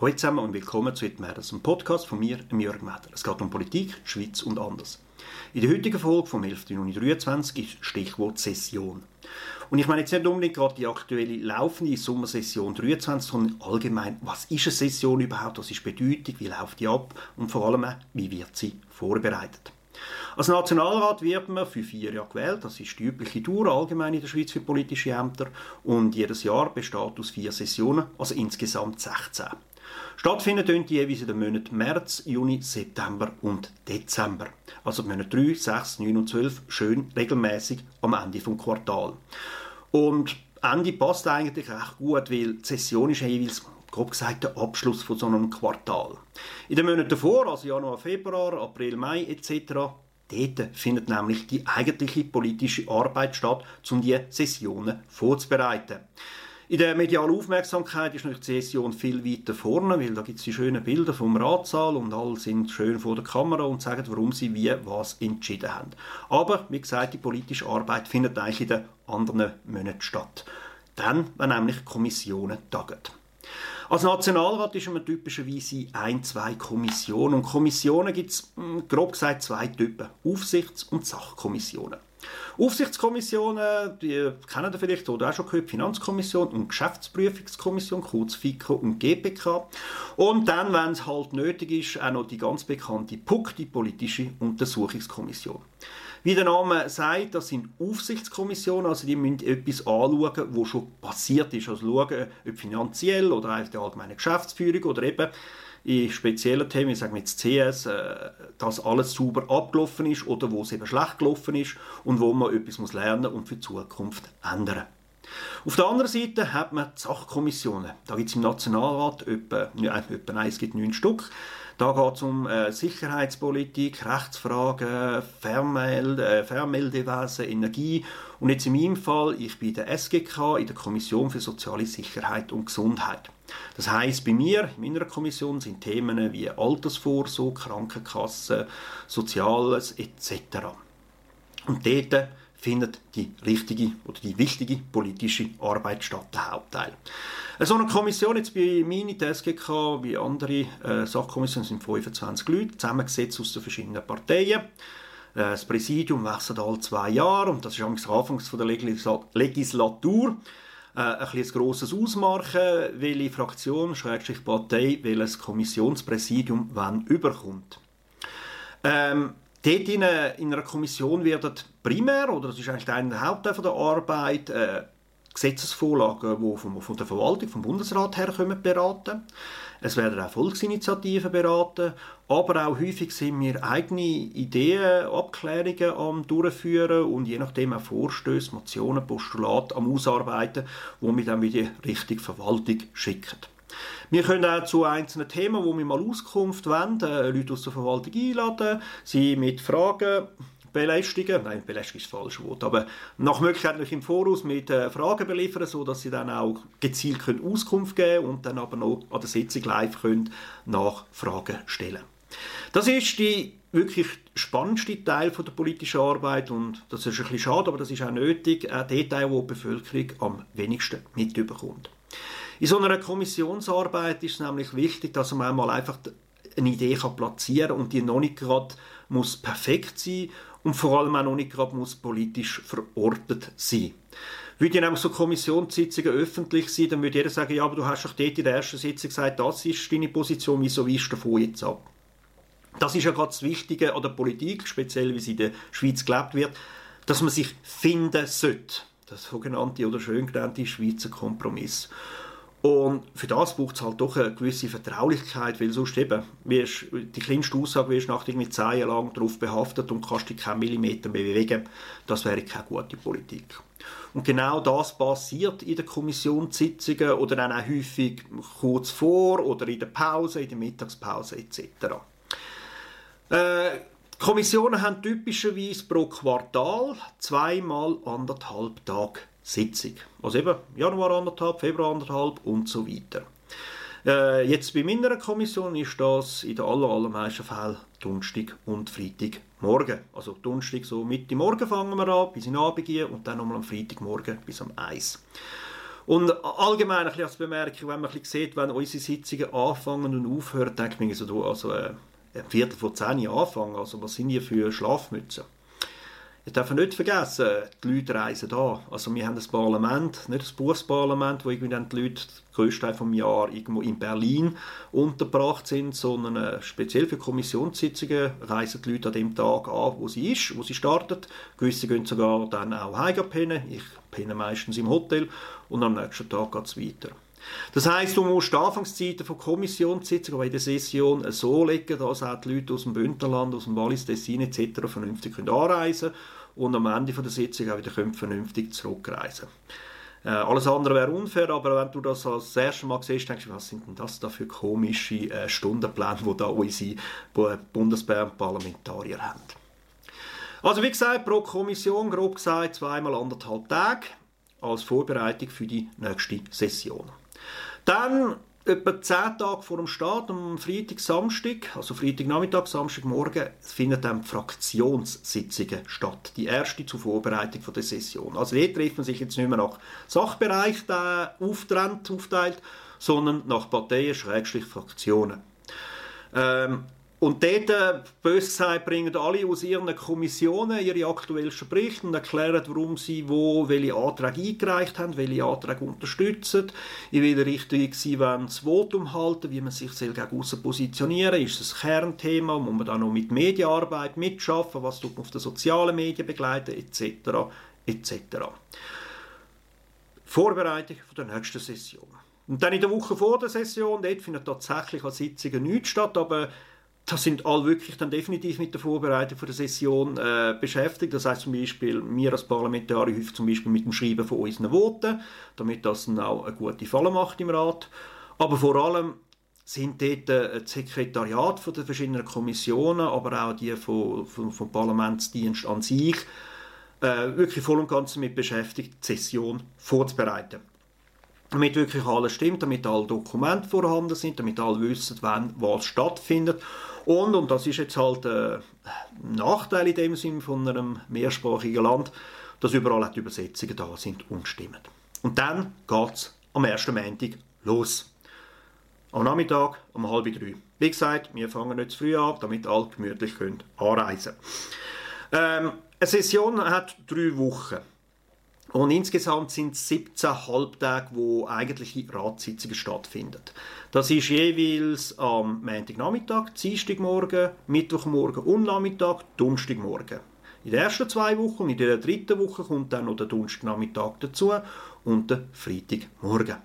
Hallo zusammen und willkommen zu «It einem Podcast von mir, Jörg Meder. Es geht um Politik, Schweiz und anders. In der heutigen Folge vom 11. Juni 2023 ist Stichwort Session. Und ich meine jetzt nicht unbedingt gerade die aktuelle laufende Sommersession 23, sondern allgemein, was ist eine Session überhaupt, was ist Bedeutung, wie läuft die ab und vor allem, wie wird sie vorbereitet. Als Nationalrat wird man für vier Jahre gewählt. Das ist die übliche Tour allgemein in der Schweiz für politische Ämter. Und jedes Jahr besteht aus vier Sessionen, also insgesamt 16. Stattfinden tun die jeweils in den Monaten März, Juni, September und Dezember. Also die Monate 3, 6, 9 und 12 schön regelmäßig am Ende vom Quartal. Und Ende passt eigentlich recht gut, weil die Session ist jeweils grob gesagt der Abschluss von so einem Quartal. In den Monaten davor, also Januar, Februar, April, Mai etc., dort findet nämlich die eigentliche politische Arbeit statt, um die Sessionen vorzubereiten. In der medialen Aufmerksamkeit ist natürlich die Session viel weiter vorne, weil da gibt es die schönen Bilder vom Ratssaal und alle sind schön vor der Kamera und sagen, warum sie wie was entschieden haben. Aber, wie gesagt, die politische Arbeit findet eigentlich in den anderen Monaten statt. Dann, wenn nämlich Kommissionen tagen. Als Nationalrat ist man typischerweise ein, zwei Kommissionen. Und Kommissionen gibt es, hm, grob gesagt, zwei Typen. Aufsichts- und Sachkommissionen. Aufsichtskommissionen, die kennen ihr vielleicht oder auch schon gehört, Finanzkommission und Geschäftsprüfungskommission, kurz FICO und GPK. Und dann, wenn es halt nötig ist, auch noch die ganz bekannte PUC, die politische Untersuchungskommission. Wie der Name sagt, das sind Aufsichtskommissionen, also die müssen etwas anschauen, was schon passiert ist. Also schauen, ob finanziell oder auch die allgemeine Geschäftsführung oder eben in speziellen Themen, ich sage jetzt CS, äh, dass alles sauber abgelaufen ist oder wo es eben schlecht gelaufen ist und wo man etwas muss lernen und für die Zukunft ändern. Auf der anderen Seite hat man die Sachkommissionen. Da gibt es im Nationalrat etwa, ja, etwa nein, es gibt neun Stück. Da geht es um äh, Sicherheitspolitik, Rechtsfragen, Fernmeld, äh, Fernmeldewesen, Energie. Und jetzt in meinem Fall, ich bin der SGK in der Kommission für soziale Sicherheit und Gesundheit. Das heißt, bei mir, in meiner Kommission, sind Themen wie Altersvorsorge, Krankenkasse, Soziales etc. Und dort findet die richtige oder die wichtige politische Arbeit statt, der Hauptteil. So eine Kommission, jetzt bei mir in der SGK, wie andere äh, Sachkommissionen, sind 25 Leute, zusammengesetzt aus den verschiedenen Parteien. Äh, das Präsidium wechselt alle zwei Jahre und das ist am Anfang der Legislatur äh, ein, ein grosses Ausmachen, welche Fraktion, Schrägstrich Partei, welches Kommissionspräsidium wann überkommt. Ähm, dort in, in, einer Kommission werden primär, oder das ist eigentlich der Hauptteile der Arbeit, äh, Gesetzesvorlagen, die von, von der Verwaltung, vom Bundesrat herkommen, beraten. Es werden auch Volksinitiativen beraten, aber auch häufig sind wir eigene Ideen, Abklärungen am durchführen und je nachdem auch Vorstöße, Motionen, Postulate am ausarbeiten, wo wir dann wieder Richtung Verwaltung schicken. Wir können auch zu einzelnen Themen, wo wir mal Auskunft wollen, äh, Leute aus der Verwaltung einladen, sie mit Fragen belästigen. Nein, belästigen ist das falsche Wort. Aber nach Möglichkeit natürlich im Voraus mit äh, Fragen beliefern, sodass sie dann auch gezielt können Auskunft geben und dann aber noch an der Sitzung live können Nachfragen stellen. Das ist die wirklich spannendste Teil von der politischen Arbeit und das ist ein bisschen schade, aber das ist auch nötig, der Teil, wo die Bevölkerung am wenigsten mitbekommt. In so einer Kommissionsarbeit ist es nämlich wichtig, dass man einmal einfach eine Idee kann platzieren und die noch nicht gerade muss perfekt sein und vor allem auch noch nicht gerade muss politisch verortet sein. Würde nämlich so Kommissionssitzungen öffentlich sein, dann würde jeder sagen, ja, aber du hast doch dort in der ersten Sitzung gesagt, das ist deine Position, wieso weißt du davon jetzt ab? Das ist ja gerade das Wichtige an der Politik, speziell wie sie in der Schweiz gelebt wird, dass man sich finden sollte. Das sogenannte oder schön genannte Schweizer Kompromiss. Und für das braucht es halt doch eine gewisse Vertraulichkeit, weil sonst eben, wirst, die kleinste Aussage wirst nach irgendwie zehn Jahren lang darauf behaftet und kannst dich keinen Millimeter mehr bewegen. Das wäre keine gute Politik. Und genau das passiert in den Kommissionssitzungen oder dann auch häufig kurz vor oder in der Pause, in der Mittagspause etc. Äh, Kommissionen haben typischerweise pro Quartal zweimal anderthalb Tage Sitzung. Also eben Januar anderthalb, Februar anderthalb und so weiter. Äh, jetzt bei meiner Kommission ist das in den aller, allermeisten Fällen Donnerstag und Freitagmorgen. Also Donnerstag so Mitte Morgen fangen wir an, bis in Abend gehen und dann nochmal am Freitagmorgen bis am 1. Und allgemein ein bisschen als Bemerkung, wenn man ein sieht, wenn unsere Sitzungen anfangen und aufhören, denkt man so, also äh, ein Viertel vor zehn anfangen, also was sind hier für Schlafmützen? Ich darf nicht vergessen, die Leute reisen da. Also wir haben das Parlament, nicht das Berufsparlament, wo irgendwie dann die Leute den grössten Teil vom Jahr irgendwo in Berlin untergebracht sind, sondern äh, speziell für Kommissionssitzungen reisen die Leute an dem Tag an, wo sie ist, wo sie startet. Gewisse gehen sogar dann auch heimgehen Ich penne meistens im Hotel und am nächsten Tag geht es weiter. Das heisst, du musst die Anfangszeiten von Kommissionssitzungen in der Session so legen, dass auch die Leute aus dem Bündnerland, aus dem Wallis, Tessin etc. vernünftig anreisen können und am Ende der Sitzung auch wieder vernünftig zurückreisen äh, alles andere wäre unfair, aber wenn du das als erstes Mal siehst, denkst du, was sind denn das da für komische äh, Stundenpläne, die da unsere Bundesparlamentarier haben. Also wie gesagt, pro Kommission, grob gesagt, zweimal anderthalb Tage als Vorbereitung für die nächste Session. Dann etwa zehn Tage vor dem Start, am Freitag, Samstag, also Freitagnachmittag, Samstagmorgen, finden dann Fraktionssitzungen statt. Die erste zur Vorbereitung der Session. Also hier trifft man sich jetzt nicht mehr nach Sachbereich auftrennt, aufteilt, sondern nach Parteien, Schrägstrich Fraktionen. Ähm, und dort, äh, bös gesagt, bringen alle aus ihren Kommissionen ihre aktuellsten Berichte und erklären, warum sie wo welche Anträge eingereicht haben, welche Anträge unterstützen, in welche Richtung sie das Votum halten, wie man sich gegen außen positionieren, ist ein Kernthema, muss man da noch mit Medienarbeit mitschaffen, was tut man auf den sozialen Medien begleiten, etc., etc. Vorbereitung der nächsten Session. Und dann in der Woche vor der Session, dort findet tatsächlich an Sitzungen nichts statt, aber das sind alle wirklich dann definitiv mit der Vorbereitung der Session äh, beschäftigt. Das heißt zum Beispiel, wir als Parlamentarier häufig zum Beispiel mit dem Schreiben von unseren Voten, damit das dann auch eine gute Falle macht im Rat. Aber vor allem sind dort äh, das Sekretariat von den verschiedenen Kommissionen, aber auch die vom, vom, vom Parlamentsdienst an sich, äh, wirklich voll und ganz damit beschäftigt, die Session vorzubereiten damit wirklich alles stimmt, damit alle Dokumente vorhanden sind, damit alle wissen, wann was stattfindet. Und, und das ist jetzt halt äh, ein Nachteil in dem Sinn von einem mehrsprachigen Land, dass überall die Übersetzungen da sind und stimmen. Und dann geht es am ersten Montag los. Am Nachmittag um halb drei. Wie gesagt, wir fangen nicht zu früh an, damit alle gemütlich können anreisen können. Ähm, eine Session hat drei Wochen. Und insgesamt sind es 17 Halbtage, wo eigentliche Ratssitzungen stattfinden. Das ist jeweils am Montagnachmittag, Dienstagmorgen, Mittwochmorgen und Nachmittag, Donnerstagmorgen. In den ersten zwei Wochen und in der dritten Woche kommt dann noch der Donnerstagnachmittag dazu und der Freitagmorgen.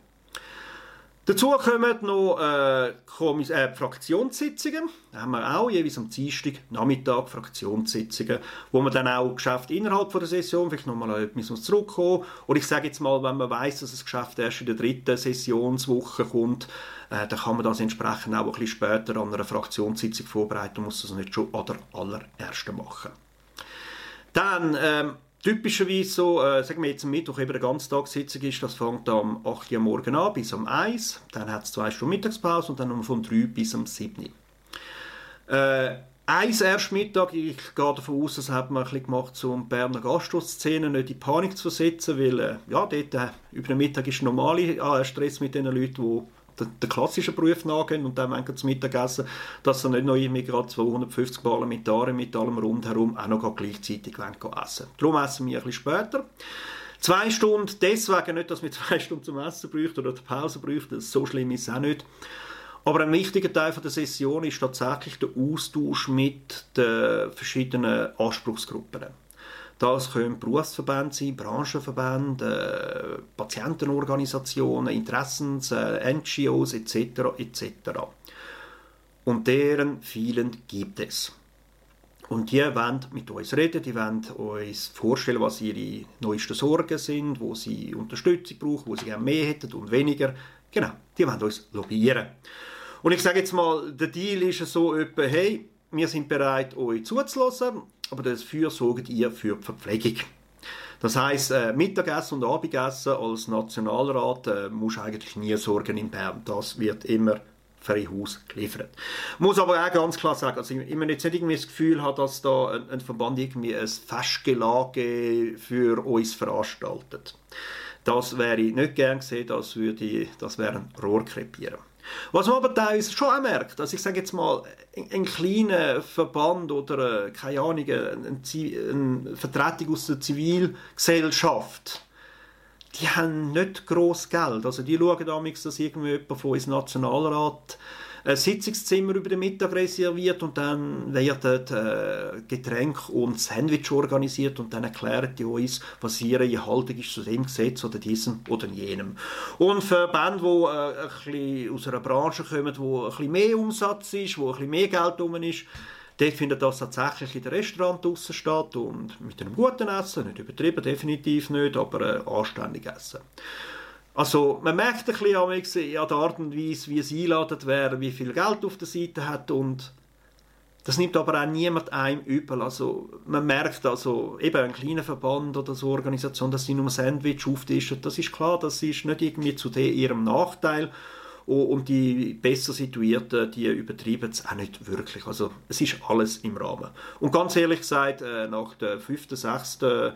Dazu kommen noch äh, äh, Fraktionssitzungen. Da haben wir auch jeweils am Dienstag Nachmittag Fraktionssitzungen, wo man dann auch Geschäft innerhalb von der Session vielleicht nochmal etwas zurückkommen Und ich sage jetzt mal, wenn man weiß, dass das Geschäft erst in der dritten Sessionswoche kommt, äh, dann kann man das entsprechend auch ein bisschen später an einer Fraktionssitzung vorbereiten und muss das nicht schon an der allerersten machen. Dann ähm, typischerweise so, äh, sagen wir jetzt am Mittwoch eben eine Ganztagssitzung ist, das fängt am 8 Uhr morgen an bis um 1, dann hat es zwei Stunden Mittagspause und dann von 3 bis um 7 äh, Eins erst Mittag, ich gehe davon aus, das hat man ein bisschen gemacht, um die Berner Gastro-Szene nicht in Panik zu versetzen, weil äh, ja, dort äh, über den Mittag ist normale äh, Stress mit den Leuten, die den klassischen Beruf nachgehen und dann zu Mittagessen, dass sie nicht noch irgendwie gerade 250 Parlamentarier mit allem rundherum auch noch gleichzeitig essen Darum essen wir ein bisschen später. Zwei Stunden, deswegen nicht, dass wir zwei Stunden zum Essen bräuchten oder die Pause bräuchten, so schlimm ist es auch nicht. Aber ein wichtiger Teil der Session ist tatsächlich der Austausch mit den verschiedenen Anspruchsgruppen. Das können Berufsverbände sein, Branchenverbände, äh, Patientenorganisationen, Interessens, äh, NGOs etc. etc. Und deren vielen gibt es. Und die wollen mit uns reden, die wollen uns vorstellen, was ihre neuesten Sorgen sind, wo sie Unterstützung brauchen, wo sie gerne mehr hätten und weniger. Genau, die wollen uns lobbyieren. Und ich sage jetzt mal, der Deal ist so etwa, hey, wir sind bereit, euch zuzulassen aber dafür sorgt ihr für die Verpflegung. Das heißt, äh, Mittagessen und Abendessen als Nationalrat äh, muss eigentlich nie sorgen in Bern. Das wird immer für ein Haus geliefert. Ich muss aber auch ganz klar sagen, also ich, ich jetzt nicht irgendwie das Gefühl habe, dass da ein, ein Verband irgendwie ein Festgelage für uns veranstaltet. Das wäre ich nicht gern gesehen, das, würde, das wäre ein Rohrkrepieren. Was man aber teilweise schon auch merkt, also ich sage jetzt mal, ein, ein kleiner Verband oder, äh, keine Ahnung, eine, eine Vertretung aus der Zivilgesellschaft, die haben nicht groß Geld. Also die schauen damals, dass irgendwie jemand von uns Nationalrat ein Sitzungszimmer über den Mittag reserviert und dann werden äh, Getränk und Sandwich organisiert und dann erklären die uns, was ihre Haltung ist zu dem Gesetz oder diesem oder jenem. Und für Bände, die äh, ein aus einer Branche kommen, wo ein bisschen mehr Umsatz ist, wo ein bisschen mehr Geld drum ist, Dort findet das tatsächlich in den Restaurant draussen statt und mit einem guten Essen, nicht übertrieben, definitiv nicht, aber äh, anständig Essen. Also man merkt ein bisschen an der Art und Weise, wie es einladet wer wie viel Geld auf der Seite hat und das nimmt aber auch niemand einem übel. Also man merkt also, eben ein kleiner Verband oder so Organisation, dass sie nur Sandwich auftischen, das ist klar, das ist nicht irgendwie zu ihrem Nachteil und die besser Situierten, die übertreiben es auch nicht wirklich. Also es ist alles im Rahmen. Und ganz ehrlich gesagt, äh, nach der fünften, sechsten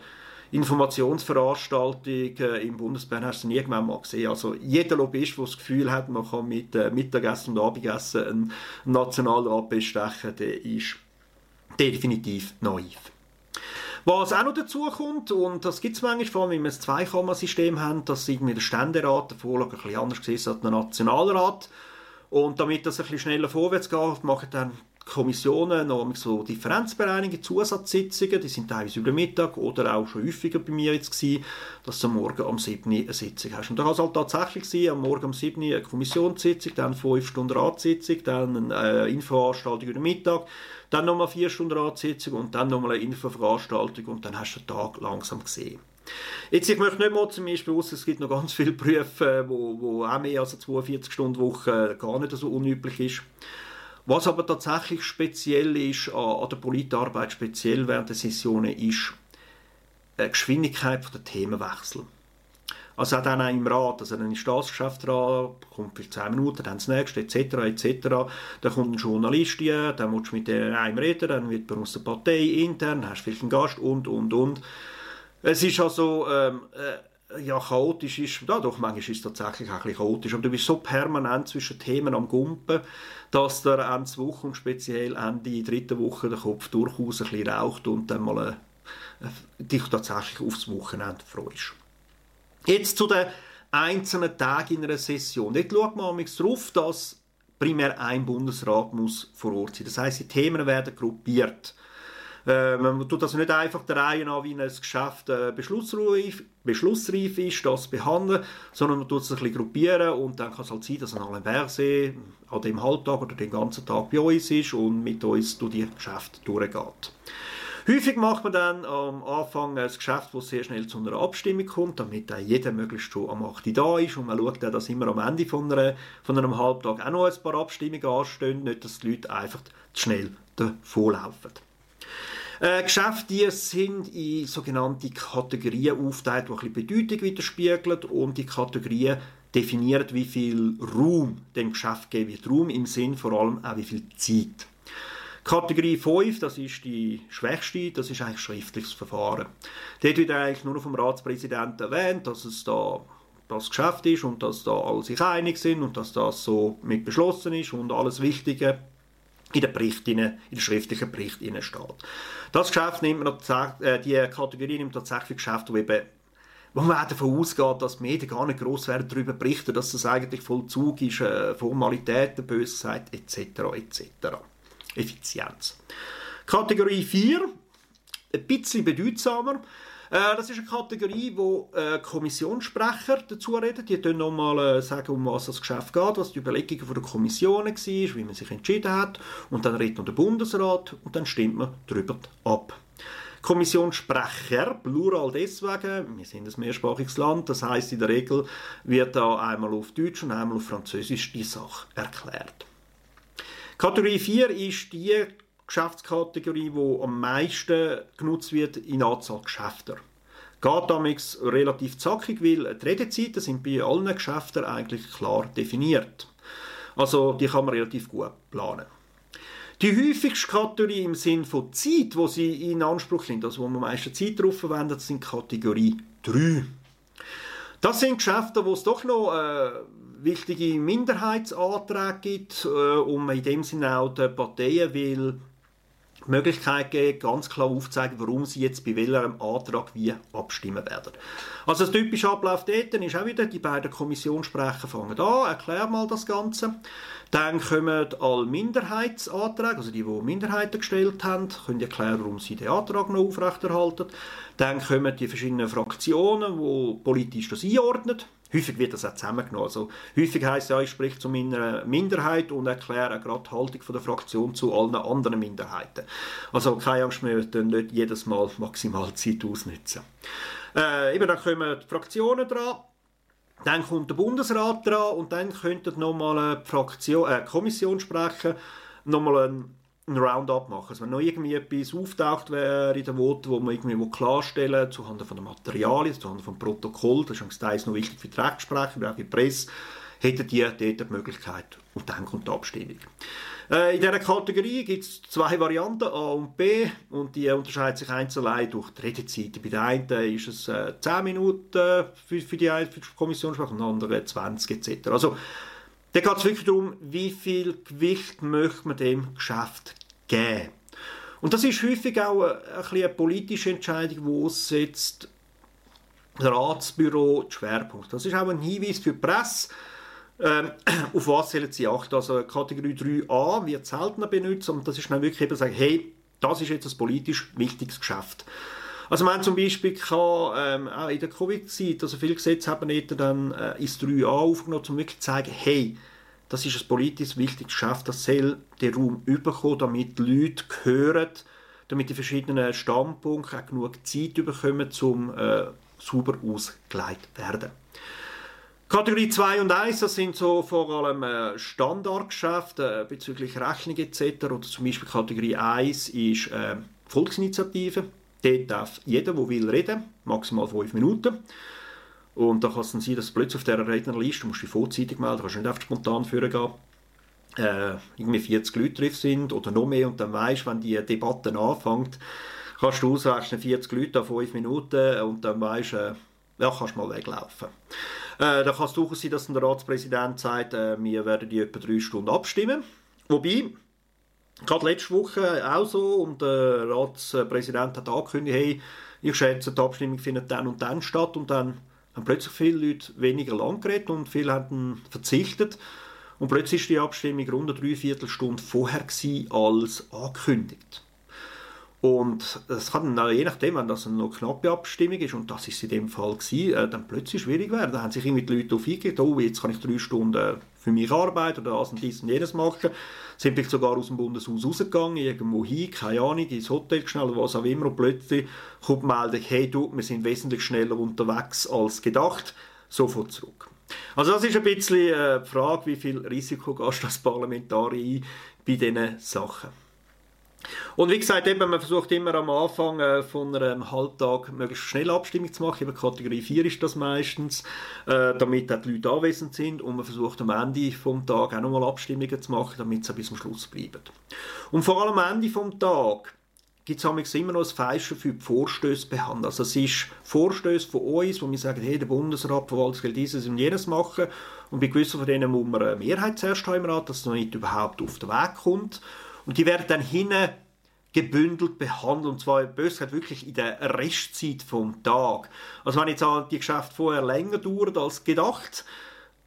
Informationsveranstaltung äh, im Bundesbern hast du nie gesehen. Also jeder Lobbyist, der das Gefühl hat, man kann mit äh, Mittagessen und Abendessen einen Nationalrat bestechen, der ist definitiv naiv. Was auch noch dazu kommt, und das gibt es manchmal, vor allem wenn wir ein Zweikammersystem haben, dass irgendwie der Ständerat der Vorlage ein bisschen anders ist als der Nationalrat. Und damit das ein bisschen schneller vorwärts geht, machen dann Kommissionen noch so Differenzbereinigungen, Zusatzsitzungen, die sind teilweise über Mittag oder auch schon häufiger bei mir jetzt gewesen, dass du am Morgen um 7 Uhr eine Sitzung hast. Und da kann es halt tatsächlich sein, am Morgen um 7 Uhr eine Kommissionssitzung, dann 5 Stunden Ratssitzung, dann eine Infoveranstaltung über Mittag, dann nochmal 4 Stunden Ratssitzung und dann nochmal eine Infoveranstaltung und dann hast du den Tag langsam gesehen. Jetzt, ich möchte nicht mal zum Beispiel aus, es gibt noch ganz viele Berufe, wo, wo auch mehr als eine 42 Stunden Woche gar nicht so unüblich ist. Was aber tatsächlich speziell ist an, der Politarbeit, speziell während der Sessionen, ist die Geschwindigkeit der Themenwechsel. Also auch dann auch im Rat, also dann ist das Geschäft dran, kommt für 10 Minuten, dann das nächste, etc., etc. Dann kommt ein Journalist hier, dann musst du mit einem reden, dann wird bei uns eine Partei intern, hast vielleicht einen Gast und, und, und. Es ist also, ähm, äh, ja, chaotisch ist, ja doch, manchmal ist es tatsächlich auch ein bisschen chaotisch, aber du bist so permanent zwischen Themen am Gumpen, dass der Ende der Woche und speziell Ende der dritten Woche der Kopf durchaus ein bisschen raucht und dann mal äh, dich tatsächlich aufs Wochenende freust. Jetzt zu den einzelnen Tagen in einer Session. Dort schaut man darauf, dass primär ein Bundesrat muss vor Ort sein. Das heißt, die Themen werden gruppiert. Äh, man tut also nicht einfach der Reihe an, wie ein Geschäft äh, beschlussreif, beschlussreif ist, das behandeln, sondern man tut es ein bisschen gruppieren und dann kann es halt sein, dass ein Alain Berset an dem Halbtag oder den ganzen Tag bei uns ist und mit uns durch die Geschäfte durchgeht. Häufig macht man dann am Anfang ein Geschäft, das sehr schnell zu einer Abstimmung kommt, damit auch jeder möglichst schon am 8. da ist und man schaut dann, dass immer am Ende von, einer, von einem Halbtag auch noch ein paar Abstimmungen anstehen, nicht, dass die Leute einfach zu schnell davonlaufen. Äh, Geschäfte die sind in sogenannte Kategorien aufgeteilt, die ein bisschen Bedeutung widerspiegeln und die Kategorien definieren, wie viel Raum dem Geschäft geben wird. Raum im Sinn vor allem auch wie viel Zeit. Kategorie 5, das ist die schwächste, das ist eigentlich schriftliches Verfahren. Dort wird eigentlich nur vom Ratspräsidenten erwähnt, dass es da das Geschäft ist und dass da alle sich einig sind und dass das so mit beschlossen ist und alles Wichtige in den Bericht, in den schriftlichen Bericht steht. Das Geschäft nimmt man äh, die Kategorie nimmt tatsächlich Geschäfte, die eben wo man davon ausgeht, dass die Medien gar nicht gross werden darüber berichten, dass das eigentlich Vollzug ist, äh, Formalitäten, bös gesagt, etc., etc. Effizienz. Kategorie 4, ein bisschen bedeutsamer, äh, das ist eine Kategorie, wo äh, Kommissionssprecher dazu reden. Die können nochmal äh, sagen, um was das Geschäft geht, was die Überlegungen der Kommission waren, wie man sich entschieden hat. Und dann redet noch der Bundesrat und dann stimmt man darüber ab. Kommissionssprecher, Plural deswegen, wir sind ein mehrsprachiges Land, das heißt in der Regel wird da einmal auf Deutsch und einmal auf Französisch die Sache erklärt. Kategorie 4 ist die Geschäftskategorie, die am meisten genutzt wird in Anzahl Geschäfte. Geht damals relativ zackig, weil die Redezeiten sind bei allen Geschäften eigentlich klar definiert. Also die kann man relativ gut planen. Die häufigste Kategorie im Sinn von Zeit, wo sie in Anspruch nimmt, also wo man am meisten Zeit darauf verwendet, sind Kategorie 3. Das sind Geschäfte, wo es doch noch äh, wichtige Minderheitsanträge gibt, äh, um in dem Sinne auch den Parteien will die Möglichkeit geben, ganz klar aufzuzeigen, warum sie jetzt bei welchem Antrag wie abstimmen werden. Also das typische Ablauf dort ist auch wieder, die beiden Kommissionssprecher fangen an, erklären mal das Ganze. Dann kommen alle Minderheitsanträge, also die, die Minderheiten gestellt haben, können erklären, warum sie den Antrag noch aufrechterhalten. Dann kommen die verschiedenen Fraktionen, die politisch das einordnen. Häufig wird das auch zusammengenommen. Also, häufig heisst ja, ich spreche zu meiner Minderheit und erkläre gerade die Haltung von der Fraktion zu allen anderen Minderheiten. Also keine Angst, wir können nicht jedes Mal maximal Zeit ausnutzen. Äh, eben, dann kommen die Fraktionen dran. Dann kommt der Bundesrat dran und dann könnte nochmal eine Fraktion, äh, Kommission sprechen, nochmal ein ein Roundup machen. Also wenn noch irgendwie etwas auftaucht wäre in den Voten, wo man irgendwie klarstellen zuhanden von den Materialien, zuhanden vom Protokoll, das ist teils noch wichtig für die Rechtsprechung, aber auch für die Presse, hätten die dort die Möglichkeit. Und dann kommt die Abstimmung. Äh, in dieser Kategorie gibt es zwei Varianten, A und B, und die unterscheiden sich einzeln durch die Redezeit. Bei der einen ist es äh, 10 Minuten für, für die, für die Kommissionssprache, und der anderen 20 etc. Also, da geht es wirklich darum, wie viel Gewicht möchte man dem Geschäft geben. Und das ist häufig auch eine, eine politische Entscheidung, wo setzt das Ratsbüro Schwerpunkt. Das ist auch ein Hinweis für die Presse, ähm, auf was sollen sie achten. Also Kategorie 3a wird seltener benutzt und das ist dann wirklich eben sagen, hey, das ist jetzt ein politisch wichtiges Geschäft. Also man zum Beispiel kann ähm, auch in der Covid-Zeit, also viele Gesetze haben nicht dann äh, ins 3a aufgenommen, um wirklich zu sagen, hey, das ist ein politisch wichtiges Geschäft, das soll den Raum überkommen, damit die Leute hören, damit die verschiedenen Standpunkte auch genug Zeit bekommen, um äh, sauber ausgelegt werden. Kategorie 2 und 1, das sind so vor allem äh, Standardgeschäfte äh, bezüglich Rechnung etc. Oder zum Beispiel Kategorie 1 ist äh, Volksinitiative. Dort darf jeder, der will, reden, maximal 5 Minuten. Und da kann es dann sein, dass plötzlich auf dieser Rednerliste, musst du dich vorzeitig melden, kannst du nicht einfach spontan führen gehen, äh, irgendwie 40 Leute drauf sind oder noch mehr und dann weißt, wenn die Debatte anfängt, kannst du ausrechnen, 40 Leute an 5 Minuten und dann weißt äh, ja, kannst mal weglaufen. Äh, da kann es durchaus sein, dass der Ratspräsident sagt, äh, wir werden die etwa drei Stunden abstimmen. Wobei, Gerade letzte Woche auch so und der Ratspräsident hat angekündigt, hey, ich schätze, die Abstimmung findet dann und dann statt und dann haben plötzlich viele Leute weniger lang geredet und viele haben verzichtet und plötzlich ist die Abstimmung rund eine Dreiviertelstunde vorher gewesen, als angekündigt. Und es kann dann, je nachdem, wenn das eine knappe Abstimmung ist, und das ist in dem Fall gewesen, äh, dann plötzlich schwierig werden. Da haben sich irgendwie die Leute darauf eingegangen, oh, jetzt kann ich drei Stunden für mich arbeiten oder das und dies und jenes machen. Sind vielleicht sogar aus dem Bundeshaus rausgegangen, irgendwo hin, keine Ahnung, ins Hotel schnell oder was auch immer, und plötzlich kommt die Meldung, hey du, wir sind wesentlich schneller unterwegs als gedacht, sofort zurück. Also das ist ein bisschen äh, die Frage, wie viel Risiko gehst du als Parlamentarier ein bei diesen Sachen. Und wie gesagt, eben, man versucht immer am Anfang äh, von einem Halbtag möglichst schnell Abstimmung zu machen. Eben Kategorie 4 ist das meistens, äh, damit auch die Leute anwesend sind. Und man versucht am Ende vom Tag auch nochmal Abstimmungen zu machen, damit sie bis zum Schluss bleiben. Und vor allem am Ende vom Tag gibt es immer noch ein Feischen für die Vorstöße behandeln. Also es ist Vorstöße von uns, wo wir sagen, hey, der Bundesrat, Verwaltung will dieses und jenes machen. Und bei gewissen von denen muss man eine Mehrheit zuerst haben im Rat, dass es noch nicht überhaupt auf den Weg kommt. Und die werden dann hinten gebündelt behandelt, und zwar bösheit wirklich in der Restzeit vom Tag. Also wenn jetzt die Geschäfte vorher länger dauern als gedacht,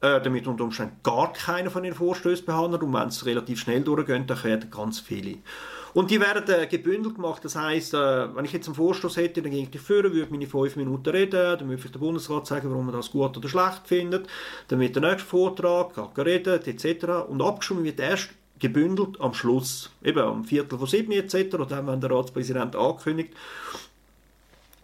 äh, damit unter Umständen gar keiner von den Vorstößen behandelt und wenn es relativ schnell durchgeht, dann werden ganz viele. Und die werden äh, gebündelt gemacht, das heisst, äh, wenn ich jetzt einen Vorstoß hätte, dann gehe ich führen, würde meine fünf Minuten reden, dann würde ich der Bundesrat sagen, warum er das gut oder schlecht findet, dann wird der nächste Vortrag, reden, etc. Und abgestimmt wird erst gebündelt am Schluss, eben am Viertel von sieben etc. dann, wenn der Ratspräsident ankündigt.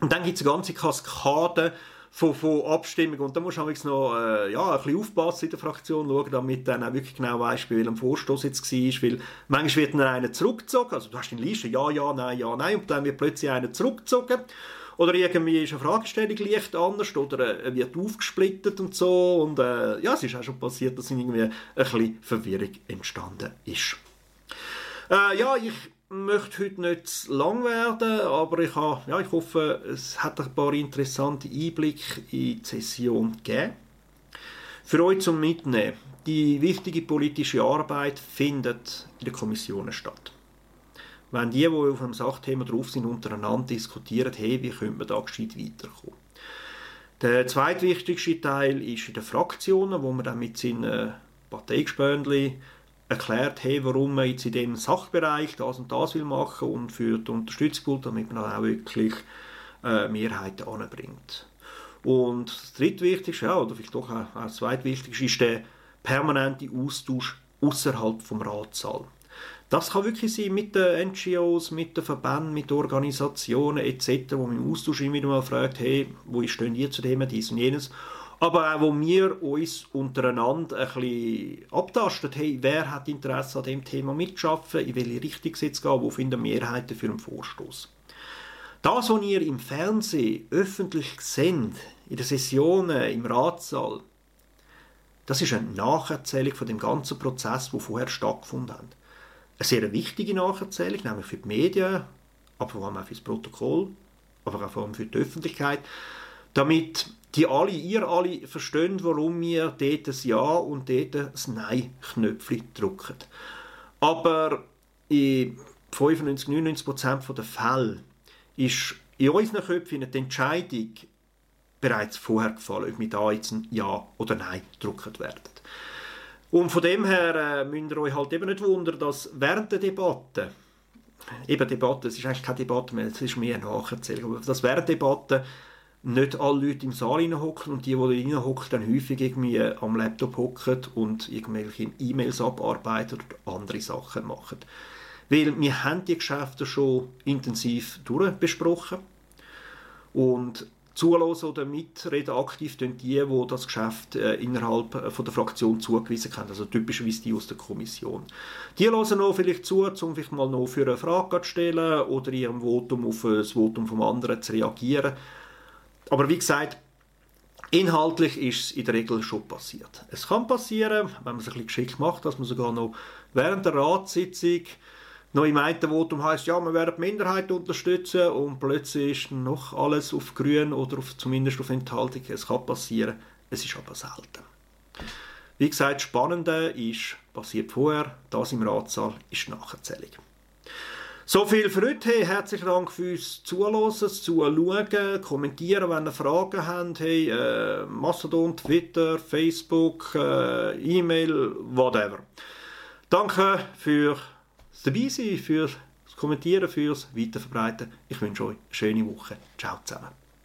Und dann gibt es eine ganze Kaskade von, von Abstimmungen und da musst du noch äh, ja, ein bisschen aufpassen in der Fraktion, schauen, damit dann auch wirklich genau weißt, bei welchem Vorstoß jetzt war, weil manchmal wird dann einer zurückgezogen, also du hast in Liste. Ja, ja, nein, ja, nein. Und dann wird plötzlich einer zurückgezogen oder irgendwie ist eine Fragestellung leicht anders oder äh, wird aufgesplittet und so. Und äh, ja, es ist auch schon passiert, dass irgendwie ein bisschen Verwirrung entstanden ist. Äh, ja, ich möchte heute nicht zu lang werden, aber ich, habe, ja, ich hoffe, es hat ein paar interessante Einblicke in die Session gegeben. Für euch zum Mitnehmen. Die wichtige politische Arbeit findet in den Kommissionen statt. Wenn die, die auf einem Sachthema drauf sind, untereinander diskutieren, hey, wie können wir da gescheit weiterkommen. Der zweitwichtigste Teil ist in den Fraktionen, wo man dann mit seinen Parteigespöndli erklärt, hey, warum man jetzt in dem Sachbereich das und das will machen und für die Unterstützung, damit man auch wirklich äh, Mehrheiten anbringt. Und das drittwichtigste, ja, oder vielleicht doch auch das zweitwichtigste, ist der permanente Austausch außerhalb vom Ratssaal. Das kann wirklich sein mit den NGOs, mit den Verbänden, mit Organisationen etc., wo man im Austausch immer wieder mal fragt, hey, wo stehen ihr zu dem, dies und jenes aber auch wo wir uns untereinander ein bisschen abtasten, hey, wer hat Interesse an dem Thema mitzuschaffen, in welche Richtung es gehen, wo finden Mehrheiten für einen Vorstoß. Das, was ihr im Fernsehen öffentlich seht, in den Sessionen, im Ratssaal, das ist eine Nacherzählung von dem ganzen Prozess, der vorher stattgefunden hat. Eine sehr wichtige Nacherzählung, nämlich für die Medien, aber vor allem auch für das Protokoll, aber auch vor allem für die Öffentlichkeit, damit die alle, ihr alle verstehen, warum wir dort ein Ja und dort ein Nein-Knöpfchen drücken. Aber in 95, 99 Prozent der Fälle ist in unseren Köpfen die Entscheidung bereits vorher gefallen, ob wir da jetzt ein Ja oder Nein drücken werden. Und von dem her äh, müsst ihr euch halt eben nicht wundern, dass während der Debatte, eben Debatte, es ist eigentlich keine Debatte mehr, es ist mehr eine Nacherzählung, aber dass während der Debatte nicht alle Leute im Saal hocken und die, die da hocken, dann häufig irgendwie am Laptop hocken und irgendwelche E-Mails abarbeiten oder andere Sachen machen. Weil wir haben die Geschäfte schon intensiv durchbesprochen und zulassen oder mitreden aktiv die, die das Geschäft äh, innerhalb äh, von der Fraktion zugewiesen haben, also typischerweise die aus der Kommission. Die hören noch vielleicht zu, um vielleicht mal noch für eine Frage zu stellen oder ihrem Votum auf das Votum vom anderen zu reagieren aber wie gesagt, inhaltlich ist es in der Regel schon passiert. Es kann passieren, wenn man es ein bisschen geschickt macht, dass man sogar noch während der Ratssitzung noch im einen Votum heißt, ja, wir werden die Minderheit unterstützen und plötzlich ist noch alles auf Grün oder auf, zumindest auf Enthaltung. Es kann passieren, es ist aber selten. Wie gesagt, das Spannende ist, passiert vorher, das im Ratssaal ist Nacherzählung. So viel für heute. Hey, herzlichen Dank fürs Zuhören, Zuschauen, kommentieren, wenn ihr Fragen habt. Hey, äh, Mastodon, Twitter, Facebook, äh, E-Mail, whatever. Danke fürs Dabeisein, fürs Kommentieren, fürs Weiterverbreiten. Ich wünsche euch eine schöne Woche. Ciao zusammen.